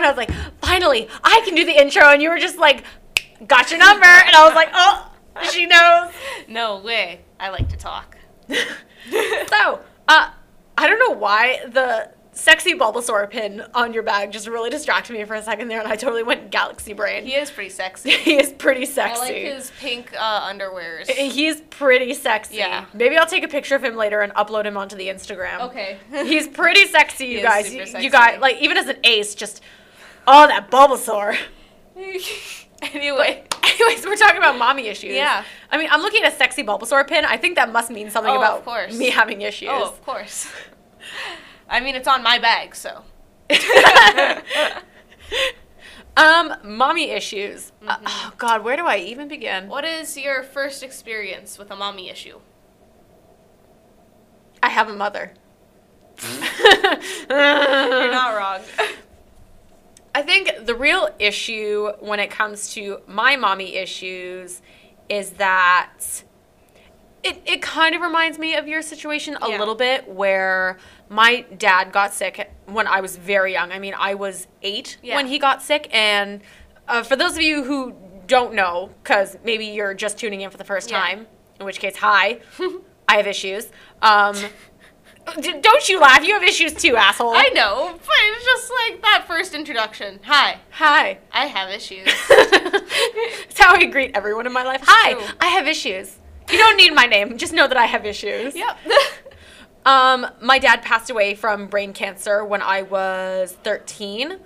looking Yeah. at your phone. I was like, finally, I can do the intro. And you were just like, got your number. And I was like, oh, she knows. No way. I like to talk. So, uh, I don't know why the sexy Bulbasaur pin on your bag just really distracted me for a second there. And I totally went galaxy brain. He is pretty sexy. he is pretty I sexy. like his pink uh, underwears. He's pretty sexy. Yeah. Maybe I'll take a picture of him later and upload him onto the Instagram. Okay. He's pretty sexy, you guys. You, sexy. you got like even as an ace, just oh that Bulbasaur. anyway. Anyways, we're talking about mommy issues. Yeah. I mean, I'm looking at a sexy Bulbasaur pin. I think that must mean something Oh, of about course. me having issues. Oh, of course. I mean, it's on my bag, so. um, mommy issues. Uh, Mhm. oh God, where do I even begin? What is your first experience with a mommy issue? I have a mother. You're not wrong. I think the real issue when it comes to my mommy issues is that it, it kind of reminds me of your situation a Yeah. little bit where my dad got sick when I was very young. I mean, I was eight Yeah. when he got sick. And uh, for those of you who don't know, because maybe you're just tuning in for the first Yeah. time, in which case, hi, I have issues. Um, don't you laugh. You have issues too, asshole. I know, but it's just like that first introduction. Hi, Hi. I have issues. It's how I greet everyone in my life. Hi. I have issues. You don't need my name. Just know that I have issues. yep. Um, my dad passed away from brain cancer when I was 13.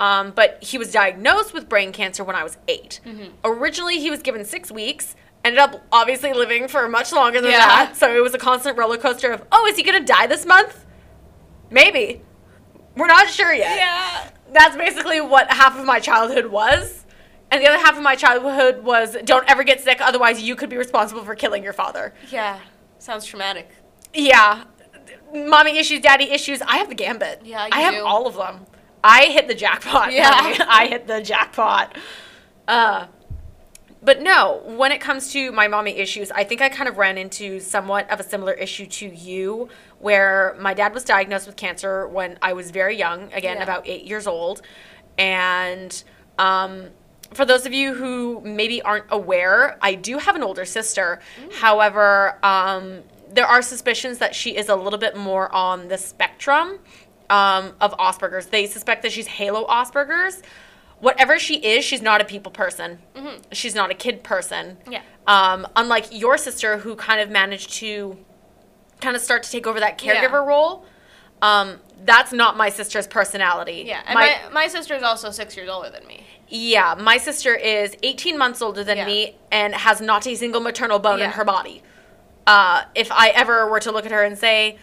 Um, but he was diagnosed with brain cancer when I was 8 Mm-hmm. Originally, he was given six weeks. Ended up obviously living for much longer than Yeah. that. So it was a constant roller coaster of, oh, is he gonna die this month? Maybe. We're not sure yet. yeah. That's basically what half of my childhood was. And the other half of my childhood was don't ever get sick, otherwise, you could be responsible for killing your father. Yeah. Sounds traumatic. Yeah. Mommy issues, daddy issues. I have the gambit. Yeah, you I have do. all of them. I hit the jackpot. Yeah. honey. I hit the jackpot. Uh, but no, when it comes to my mommy issues, I think I kind of ran into somewhat of a similar issue to you, where my dad was diagnosed with cancer when I was very young, again, Yeah. about eight years old. And um, for those of you who maybe aren't aware, I do have an older sister. However, um, there are suspicions that she is a little bit more on the spectrum um, of Asperger's. They suspect that she's Halo Asperger's. Whatever she is, she's not a people person. She's not a kid person. Yeah. Um, unlike your sister, who kind of managed to kind of start to take over that Yeah. caregiver role. Um, that's not my sister's personality. Yeah. And my, my, my sister is also six years older than me. yeah, my sister is 18 months older than Yeah. me and has not a single maternal bone in her body. Uh, if I ever were to look at her and say,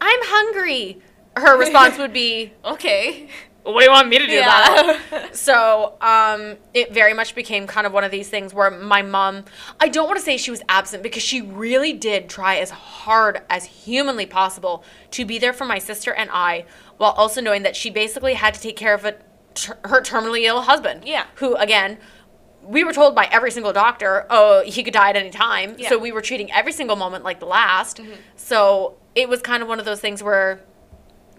I'm hungry, her response would be, Okay. What do you want me to do about it? Yeah. So um, it very much became kind of one of these things where my mom, I don't want to say she was absent because she really did try as hard as humanly possible to be there for my sister and I, while also knowing that she basically had to take care of a, ter- her terminally ill husband. Yeah. Who, again, we were told by every single doctor, oh, he could die at any time. Yeah. So we were treating every single moment like the last. So it was kind of one of those things where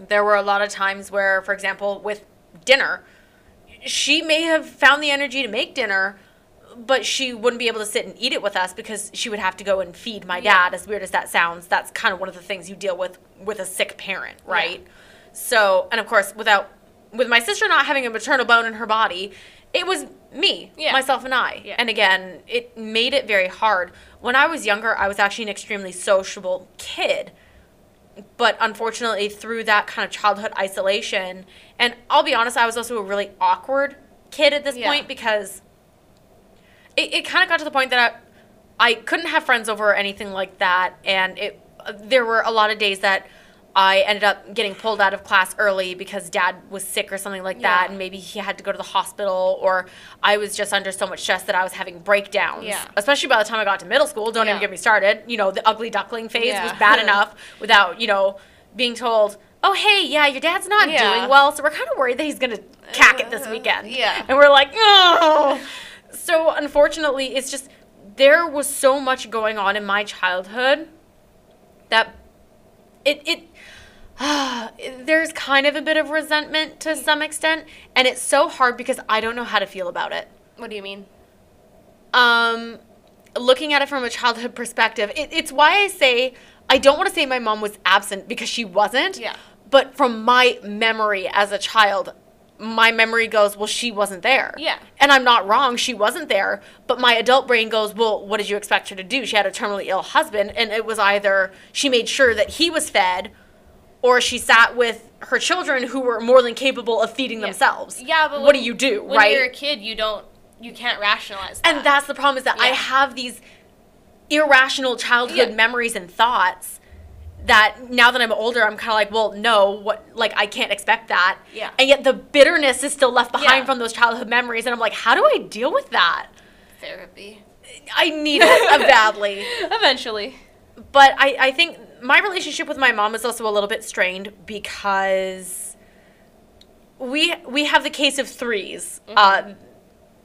there were a lot of times where, for example, with dinner, she may have found the energy to make dinner, but she wouldn't be able to sit and eat it with us because she would have to go and feed my Yeah. dad. As weird as that sounds, that's kind of one of the things you deal with with a sick parent, right? So, and of course, without with my sister not having a maternal bone in her body, it was me, Yeah. myself, and I. Yeah. And again, it made it very hard. When I was younger, I was actually an extremely sociable kid but unfortunately through that kind of childhood isolation and i'll be honest i was also a really awkward kid at this Yeah. point because it, it kind of got to the point that I, I couldn't have friends over or anything like that and it uh, there were a lot of days that I ended up getting pulled out of class early because dad was sick or something like that and maybe he had to go to the hospital or I was just under so much stress that I was having breakdowns. Yeah. Especially by the time I got to middle school, don't even get me started. You know, the ugly duckling phase Yeah. was bad enough without, you know, being told, "Oh, hey, yeah, your dad's not Yeah. doing well, so we're kind of worried that he's going to cack it this Uh, weekend." yeah. And we're like, "Oh." So, unfortunately, it's just there was so much going on in my childhood that it it there's kind of a bit of resentment to some extent, and it's so hard because I don't know how to feel about it. What do you mean? Um, looking at it from a childhood perspective, it, it's why I say I don't want to say my mom was absent because she wasn't. Yeah. But from my memory as a child, my memory goes, well, she wasn't there. Yeah. And I'm not wrong, she wasn't there. But my adult brain goes, well, what did you expect her to do? She had a terminally ill husband, and it was either she made sure that he was fed, or she sat with her children who were more than capable of feeding themselves. Yeah, but what when- do you do, When right? you're a kid, you don't, you can't rationalize that. And that's the problem is that I have these irrational childhood Yeah. memories and thoughts that now that I'm older, I'm kind of like, well, no, what, like, I can't expect that. Yeah. And yet the bitterness is still left behind Yeah. from those childhood memories. And I'm like, how do I deal with that? therapy. I need it badly. Eventually. But I, I think my relationship with my mom is also a little bit strained because we we have the case of 3s Uh,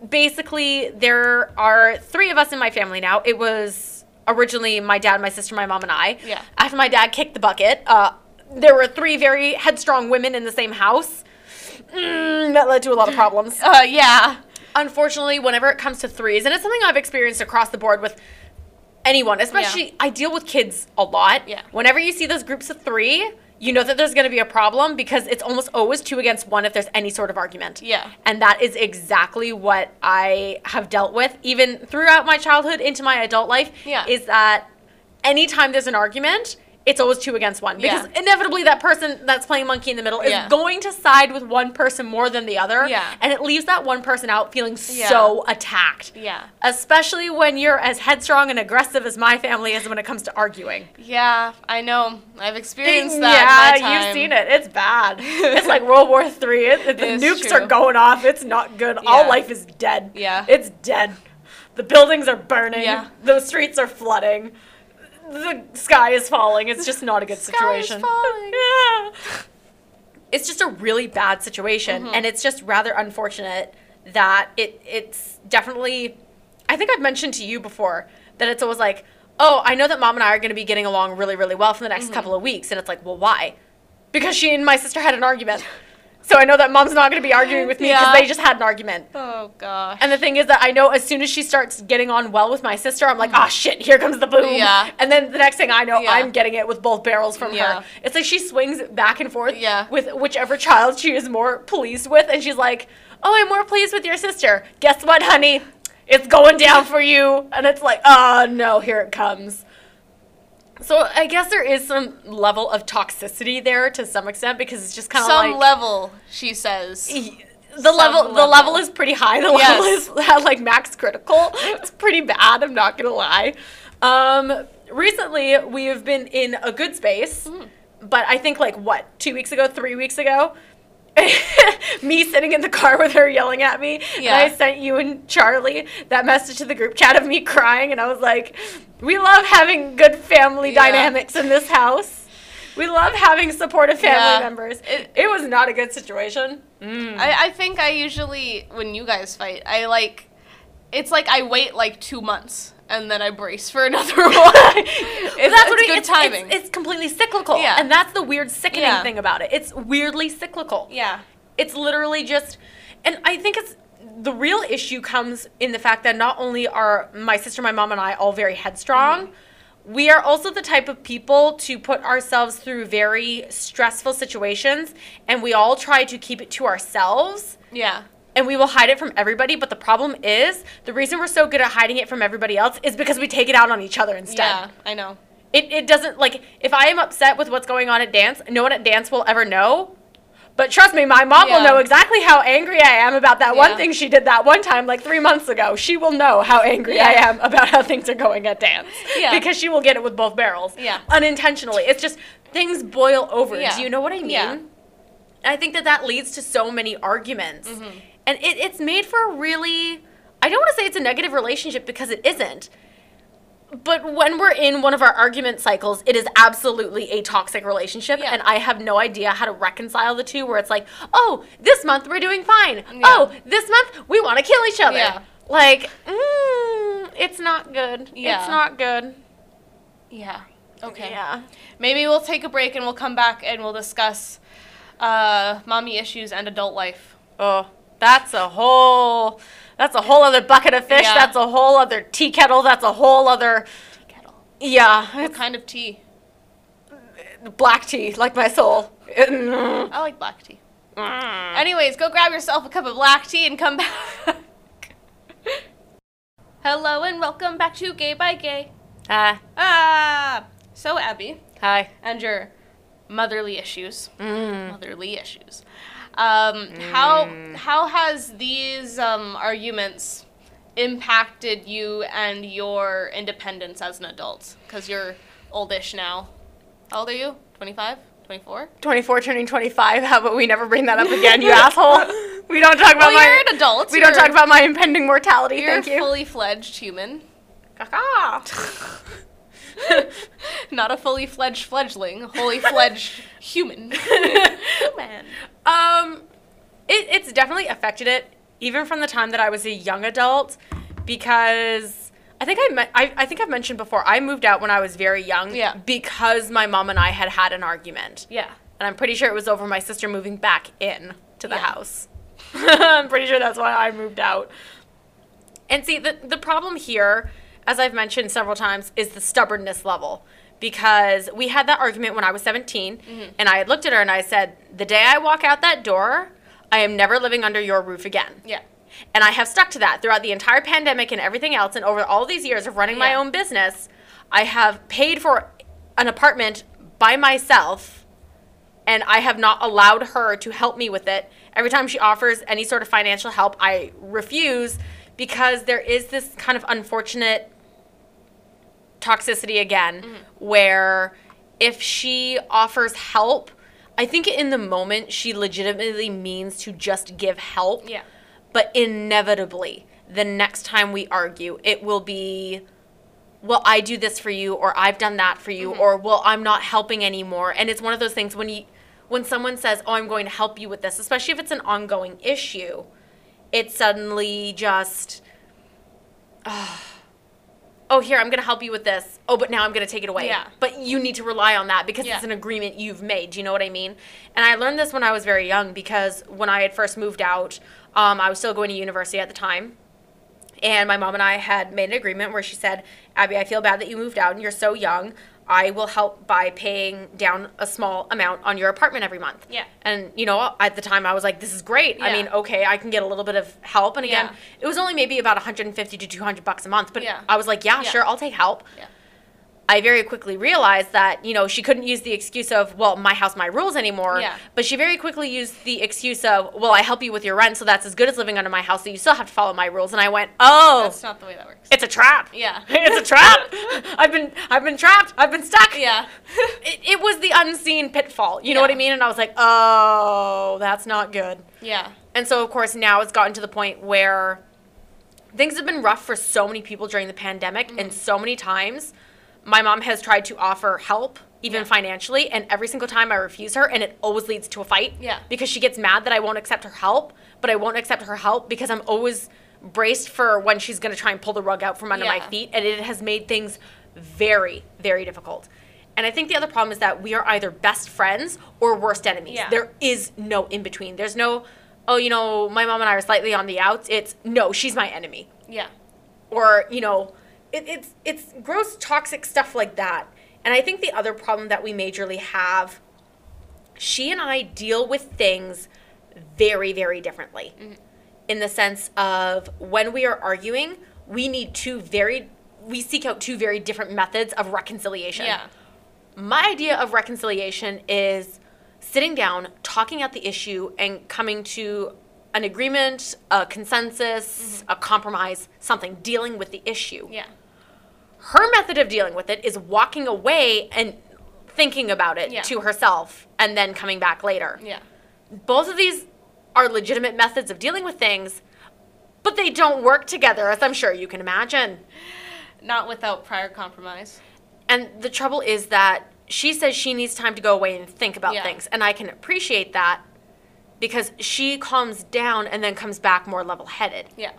basically, there are three of us in my family now. It was originally my dad, my sister, my mom, and I. Yeah. After my dad kicked the bucket, uh, there were three very headstrong women in the same house. Mm, that led to a lot of problems Uh, yeah. unfortunately, whenever it comes to threes, and it's something I've experienced across the board with anyone, especially I deal with kids a lot. Yeah. Whenever you see those groups of three, you know that there's going to be a problem because it's almost always two against one if there's any sort of argument. Yeah. And that is exactly what I have dealt with, even throughout my childhood into my adult life. Yeah. Is that anytime there's an argument, it's always two against one because Yeah. inevitably that person that's playing monkey in the middle is Yeah. going to side with one person more than the other. Yeah. And it leaves that one person out feeling so attacked. Yeah. Especially when you're as headstrong and aggressive as my family is when it comes to arguing. Yeah, I know. I've experienced that. yeah, you've seen it. It's bad. it's like World War Three. It, the It's nukes true. are going off. It's not good. All life is dead. Yeah. It's dead. The buildings are burning. Yeah. The streets are flooding. The sky is falling. It's just not a good Sky is situation. falling. Yeah. It's just a really bad situation, Mm-hmm. and it's just rather unfortunate that it it's definitely. I think I've mentioned to you before that it's always like, oh, I know that mom and I are going to be getting along really, really well for the Mm-hmm. next couple of weeks, and it's like, well, why? Because she and my sister had an argument, so I know that mom's not going to be arguing with me because Yeah. they just had an argument. Oh gosh. And the thing is that I know as soon as she starts getting on well with my sister, I'm like, ah, shit, here comes the boom. Yeah. And then the next thing I know, Yeah. I'm getting it with both barrels from Yeah. her. It's like she swings back and forth Yeah. with whichever child she is more pleased with. And she's like, oh, I'm more pleased with your sister. Guess what, honey? It's going down for you. And it's like, oh, no, here it comes. So I guess there is some level of toxicity there to some extent because it's just kind of Some like level, she says. the level, the level. level is pretty high. The Yes. level is at like max critical. It's pretty bad. I'm not gonna lie. Um, recently we have been in a good space, Mm-hmm. but I think like what two weeks ago, three weeks ago. me sitting in the car with her yelling at me and i sent you and charlie that message to the group chat of me crying and i was like we love having good family Yeah. dynamics in this house. We love having supportive family Yeah. members. It- it was not a good situation. Mm. I, I think I usually, when you guys fight, I like, it's like I wait like two months and then I brace for another one. it's, that's what it's good it's, timing. It's, it's completely cyclical. Yeah. And that's the weird, sickening Yeah. thing about it. It's weirdly cyclical. yeah. It's literally just, and I think it's the real issue comes in the fact that not only are my sister, my mom, and I all very headstrong, Mm-hmm. we are also the type of people to put ourselves through very stressful situations, and we all try to keep it to ourselves Yeah. And we will hide it from everybody. But the problem is, the reason we're so good at hiding it from everybody else is because we take it out on each other instead. Yeah, I know. It, it doesn't like if I am upset with what's going on at dance, no one at dance will ever know. But trust me, my mom will know exactly how angry I am about that one thing she did that one time, like three months ago. She will know how angry I am about how things are going at dance. Yeah. Because she will get it with both barrels. Yeah. Unintentionally. It's just things boil over. Yeah. Do you know what I mean? Yeah. I think that that leads to so many arguments. Mm-hmm. And it, it's made for a really, I don't want to say it's a negative relationship because it isn't. But when we're in one of our argument cycles, it is absolutely a toxic relationship. Yeah. And I have no idea how to reconcile the two where it's like, oh, this month we're doing fine. Yeah. Oh, this month we want to kill each other. Yeah. Like, mm, it's not good. Yeah. It's not good. Yeah. Okay. Yeah. Maybe we'll take a break and we'll come back and we'll discuss uh, mommy issues and adult life. Oh, that's a whole. That's a whole other bucket of fish. Yeah. That's a whole other tea kettle. That's a whole other. Tea kettle. Yeah, What kind of tea? black tea, like my soul. Mm. I like black tea. Anyways, go grab yourself a cup of black tea and come back. Hello and welcome back to Gay by Gay. Hi. Ah, so Abby, Hi. and your motherly issues. Mm. Motherly issues. Um, How how has these um, arguments impacted you and your independence as an adult? Because you're oldish now. How old are you? 25? 24? 24 turning 25. How about we never bring that up again, you asshole? We don't talk about Well, my. you're an adult. We don't talk about my impending mortality. You're Thank a you. fully fledged human. Caca. Not a fully fledged fledgling, a fully fledged human. human. Um, it, it's definitely affected it, even from the time that I was a young adult, because I think I, me- I I think I've mentioned before I moved out when I was very young. Yeah. Because my mom and I had had an argument, Yeah. and I'm pretty sure it was over my sister moving back in to the Yeah. house. I'm pretty sure that's why I moved out. And see, the the problem here, as I've mentioned several times, is the stubbornness level. Because we had that argument when I was 17, mm-hmm. and I had looked at her and I said, The day I walk out that door, I am never living under your roof again. Yeah. And I have stuck to that throughout the entire pandemic and everything else. And over all these years of running my own business, I have paid for an apartment by myself and I have not allowed her to help me with it. Every time she offers any sort of financial help, I refuse because there is this kind of unfortunate toxicity again where if she offers help, I think in the moment she legitimately means to just give help. Yeah. But inevitably, the next time we argue, it will be, well, I do this for you, or I've done that for you, mm-hmm. or well, I'm not helping anymore. And it's one of those things when you, when someone says, "Oh, I'm going to help you with this," especially if it's an ongoing issue, it suddenly just, oh, here, I'm going to help you with this. Oh, but now I'm going to take it away. Yeah. But you need to rely on that because Yeah. it's an agreement you've made. Do you know what I mean? And I learned this when I was very young because when I had first moved out, um, I was still going to university at the time. And my mom and I had made an agreement where she said, Abby, I feel bad that you moved out and you're so young. I will help by paying down a small amount on your apartment every month. Yeah. And, you know, at the time I was like, this is great. Yeah. I mean, okay, I can get a little bit of help. And again, Yeah. it was only maybe about 150 to 200 bucks a month. But Yeah. I was like, yeah, Yeah. sure, I'll take help. Yeah. I very quickly realized that, you know, she couldn't use the excuse of, well, my house, my rules anymore. Yeah. But she very quickly used the excuse of, well, I help you with your rent, so that's as good as living under my house, so you still have to follow my rules. And I went, oh, That's not the way that works. it's a trap. Yeah. it's a trap. I've been, I've been trapped. I've been stuck. Yeah. It, it was the unseen pitfall. You know what I mean? And I was like, oh, that's not good. yeah. And so, of course, now it's gotten to the point where things have been rough for so many people during the pandemic, Mm-hmm. and so many times my mom has tried to offer help, even Yeah. financially, and every single time I refuse her, and it always leads to a fight. Yeah. Because she gets mad that I won't accept her help, but I won't accept her help because I'm always braced for when she's going to try and pull the rug out from under my feet, and it has made things very, very difficult. And I think the other problem is that we are either best friends or worst enemies. Yeah. There is no in between. There's no, oh, you know, my mom and I are slightly on the outs. It's no, she's my enemy. Yeah. Or, you know, it, it's it's gross toxic stuff like that. And I think the other problem that we majorly have, she and I deal with things very, very differently. Mm-hmm. In the sense of when we are arguing, we need two very we seek out two very different methods of reconciliation Yeah. my idea of reconciliation is sitting down, talking out the issue, and coming to an agreement, a consensus, mm-hmm. a compromise, something, dealing with the issue. Yeah. Her method of dealing with it is walking away and thinking about it Yeah. to herself and then coming back later. Yeah. Both of these are legitimate methods of dealing with things, but they don't work together, as I'm sure you can imagine. Not without prior compromise. And the trouble is that she says she needs time to go away and think about Yeah. things. And I can appreciate that because she calms down and then comes back more level headed. Yeah.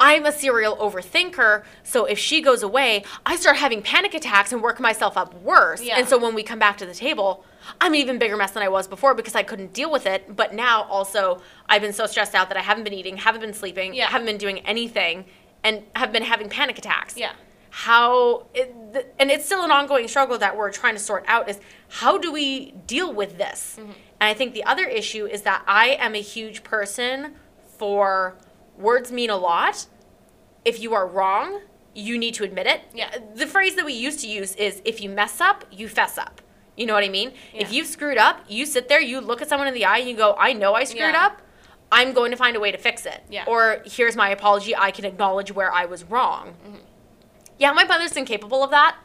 I'm a serial overthinker, so if she goes away, I start having panic attacks and work myself up worse. Yeah. And so when we come back to the table, I'm an even bigger mess than I was before because I couldn't deal with it. But now also, I've been so stressed out that I haven't been eating, haven't been sleeping, Yeah. haven't been doing anything, and have been having panic attacks. Yeah. How, it, th- and it's still an ongoing struggle that we're trying to sort out is how do we deal with this? Mm-hmm. And I think the other issue is that I am a huge person for words mean a lot. If you are wrong, you need to admit it. Yeah. The phrase that we used to use is if you mess up, you fess up. You know what I mean? If you've screwed up, you sit there, you look at someone in the eye, and you go, I know I screwed Yeah. up. I'm going to find a way to fix it. Yeah. Or here's my apology. I can acknowledge where I was wrong. Mm-hmm. Yeah, my mother's incapable of that.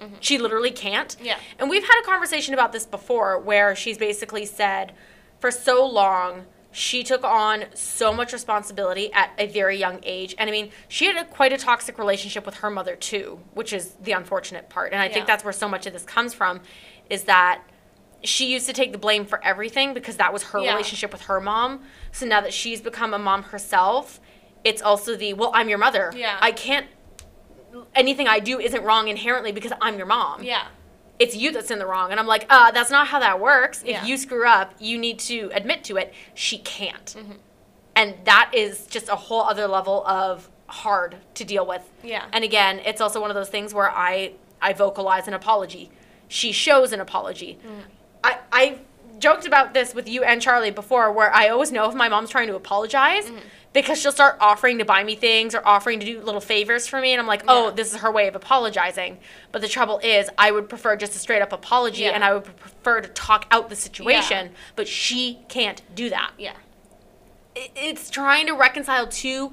Mm-hmm. She literally can't. Yeah. And we've had a conversation about this before where she's basically said for so long she took on so much responsibility at a very young age. And I mean, she had a, quite a toxic relationship with her mother too, which is the unfortunate part. And I Yeah. think that's where so much of this comes from is that she used to take the blame for everything because that was her Yeah. relationship with her mom. So now that she's become a mom herself, it's also the, well, I'm your mother. Yeah. I can't anything I do isn't wrong inherently because I'm your mom. Yeah. It's you that's in the wrong. And I'm like, uh, that's not how that works. If Yeah. you screw up, you need to admit to it. She can't. Mm-hmm. And that is just a whole other level of hard to deal with. Yeah. And again, it's also one of those things where I I vocalize an apology. She shows an apology. Mm. I I joked about this with you and Charlie before where I always know if my mom's trying to apologize Mm-hmm. Because she'll start offering to buy me things or offering to do little favors for me and I'm like, "Oh, Yeah. this is her way of apologizing." But the trouble is, I would prefer just a straight up apology Yeah. and I would prefer to talk out the situation, but she can't do that Yeah. it's trying to reconcile two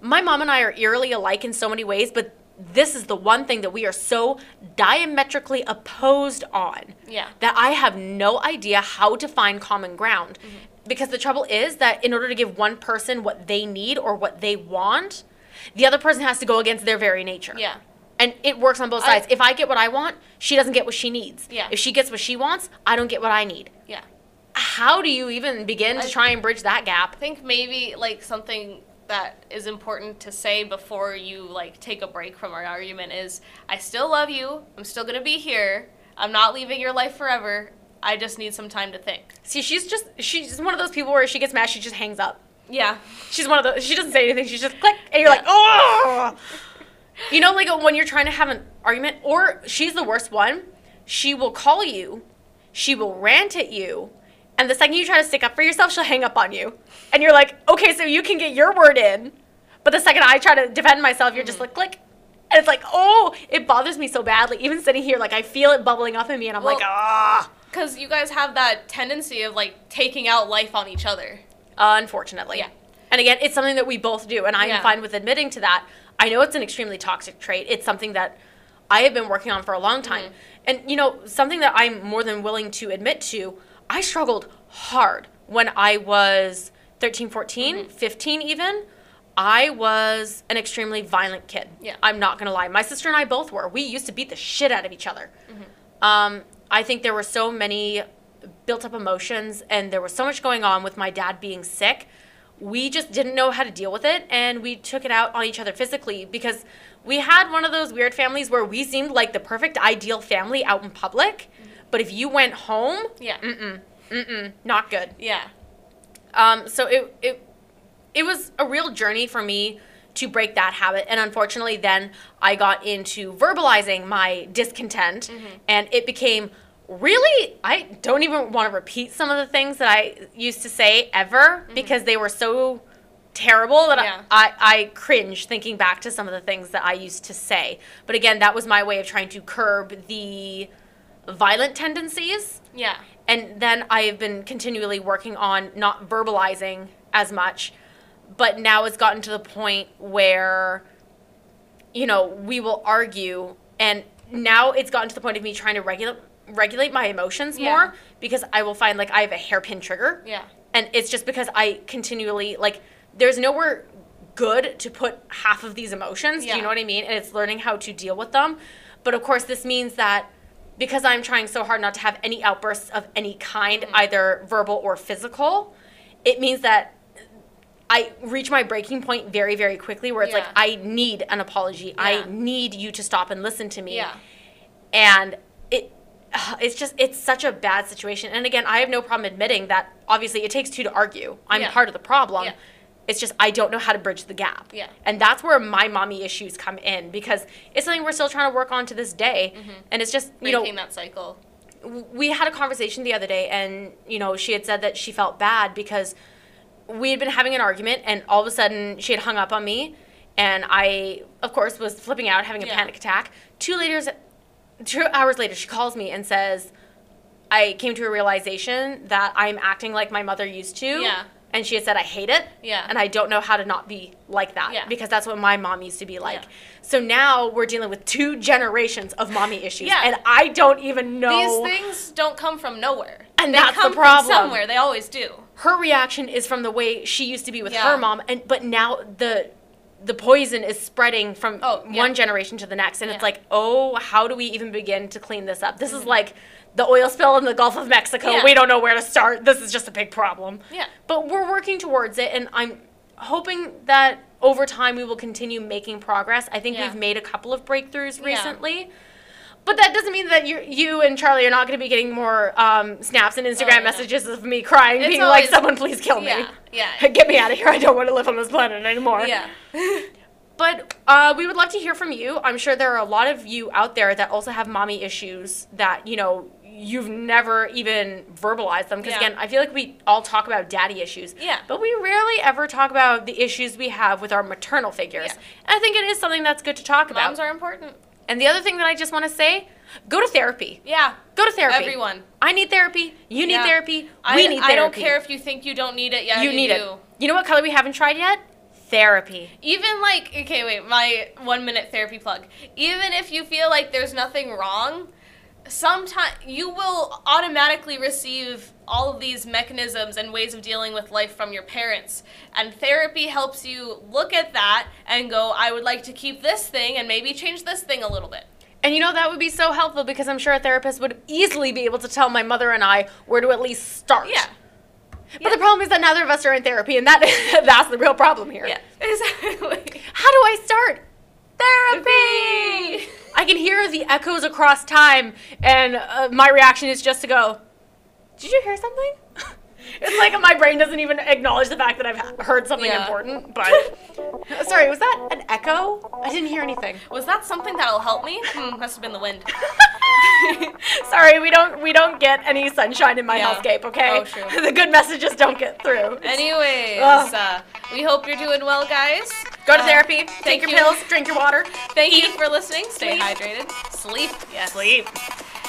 my mom and I are eerily alike in so many ways, but this is the one thing that we are so diametrically opposed on Yeah. that I have no idea how to find common ground. Mm-hmm. Because the trouble is that in order to give one person what they need or what they want, the other person has to go against their very nature. Yeah. And it works on both I- sides. if I get what I want, she doesn't get what she needs. Yeah. If she gets what she wants, I don't get what I need. Yeah. How do you even begin to try and bridge that gap? I think maybe like something that is important to say before you like take a break from our argument is I still love you. I'm still going to be here. I'm not leaving your life forever. I just need some time to think. See, she's just she's one of those people where she gets mad, she just hangs up. Yeah. She's one of those. She doesn't say anything. She's just click, and you're Yeah. like, oh. You know, like when you're trying to have an argument, or she's the worst one. She will call you, she will rant at you, and the second you try to stick up for yourself, she'll hang up on you, and you're like, okay, so you can get your word in, but the second I try to defend myself, you're just like click. And it's like, oh, it bothers me so badly. Even sitting here, like I feel it bubbling up in me, and I'm like, ah. Because you guys have that tendency of like taking out life on each other. unfortunately. Yeah. And again, it's something that we both do, and I'm Yeah. fine with admitting to that. I know it's an extremely toxic trait. It's something that I have been working on for a long time. Mm-hmm. And you know, something that I'm more than willing to admit to, I struggled hard when I was 13, 14, Mm-hmm. 15 even. I was an extremely violent kid. Yeah. I'm not going to lie. My sister and I both were. We used to beat the shit out of each other. Mm-hmm. Um, I think there were so many built up emotions and there was so much going on with my dad being sick. We just didn't know how to deal with it and we took it out on each other physically because we had one of those weird families where we seemed like the perfect ideal family out in public. But if you went home, Yeah. mm-mm, mm-mm, not good. Yeah. Um, so it, it it was a real journey for me to break that habit, and unfortunately, then I got into verbalizing my discontent, mm-hmm. and it became really I don't even want to repeat some of the things that I used to say ever mm-hmm. because they were so terrible that Yeah. I, I, I cringe thinking back to some of the things that I used to say. But again, that was my way of trying to curb the violent tendencies Yeah. and then I have been continually working on not verbalizing as much, but now it's gotten to the point where, you know, we will argue, and now it's gotten to the point of me trying to regulate regulate my emotions Yeah. more because I will find like I have a hairpin trigger, Yeah. and it's just because I continually like there's nowhere good to put half of these emotions. yeah. Do you know what I mean? And it's learning how to deal with them. But of course, this means that because I'm trying so hard not to have any outbursts of any kind, Mm-hmm. either verbal or physical, it means that I reach my breaking point very, very quickly where it's like, I need an apology. Yeah. I need you to stop and listen to me. Yeah. And it, it's just, it's such a bad situation. And again, I have no problem admitting that obviously it takes two to argue. I'm Yeah. part of the problem. Yeah. It's just, I don't know how to bridge the gap. Yeah. And that's where my mommy issues come in because it's something we're still trying to work on to this day. Mhm. And it's just, you know, Breaking that cycle. we had a conversation the other day and you know she had said that she felt bad because we had been having an argument and all of a sudden she had hung up on me and i of course was flipping out having a Yeah. panic attack two later two hours later she calls me and says i came to a realization that i'm acting like my mother used to Yeah. and she had said i hate it Yeah. and i don't know how to not be like that Yeah. because that's what my mom used to be like Yeah. so now we're dealing with two generations of mommy issues Yeah. and i don't even know These things don't come from nowhere. And they that's the problem. From somewhere. They always do. her reaction is from the way she used to be with Yeah. her mom and but now the the poison is spreading from Oh, yeah. one generation to the next and it's like oh how do we even begin to clean this up this is like the oil spill in the gulf of mexico Mm-hmm. Yeah. we don't know where to start this is just a big problem Yeah. but we're working towards it and i'm hoping that over time we will continue making progress i think Yeah. we've made a couple of breakthroughs Yeah. But that doesn't mean that you, you and Charlie are not going to be getting more um, snaps and Instagram Oh, yeah. messages of me crying, It's being always- like, "Someone please kill me." Yeah. Yeah. Get me out of here. I don't want to live on this planet anymore. Yeah. But uh, we would love to hear from you. I'm sure there are a lot of you out there that also have mommy issues that, you know, you've never even verbalized them. Because, Yeah. again, I feel like we all talk about daddy issues. Yeah. But we rarely ever talk about the issues we have with our maternal figures. Yeah. And I think it is something that's good to talk about. Moms are important. And the other thing that I just want to say go to therapy. Yeah. Go to therapy. Everyone. I need therapy. You need Yeah. therapy. I, We need therapy. I don't care if you think you don't need it yet. you need do. it. You know what color we haven't tried yet? Therapy. Even like, okay, wait, my one minute therapy plug. Even if you feel like there's nothing wrong, sometimes you will automatically receive all of these mechanisms and ways of dealing with life from your parents. And therapy helps you look at that and go, I would like to keep this thing and maybe change this thing a little bit. And you know that would be so helpful because I'm sure a therapist would easily be able to tell my mother and I where to at least start. Yeah. But the problem is that neither of us are in therapy, and that that's the real problem here. Yeah. Exactly. How do I start? Therapy. I can hear the echoes across time, and uh, my reaction is just to go, "Did you hear something?" It's like my brain doesn't even acknowledge the fact that I've heard something Yeah. important. But sorry, was that an echo? I didn't hear anything. Was that something that'll help me? Hmm, must have been the wind. Sorry, we don't we don't get any sunshine in my Yeah. Okay, Oh, the good messages don't get through. Anyways, uh, we hope you're doing well, guys. Go to Uh, therapy, take your you. pills, drink your water, Thank you for listening. Stay Sleep. hydrated. Sleep. Yes. sleep.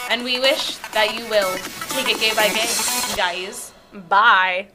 And we wish that you will take it gay by gay, guys. Bye.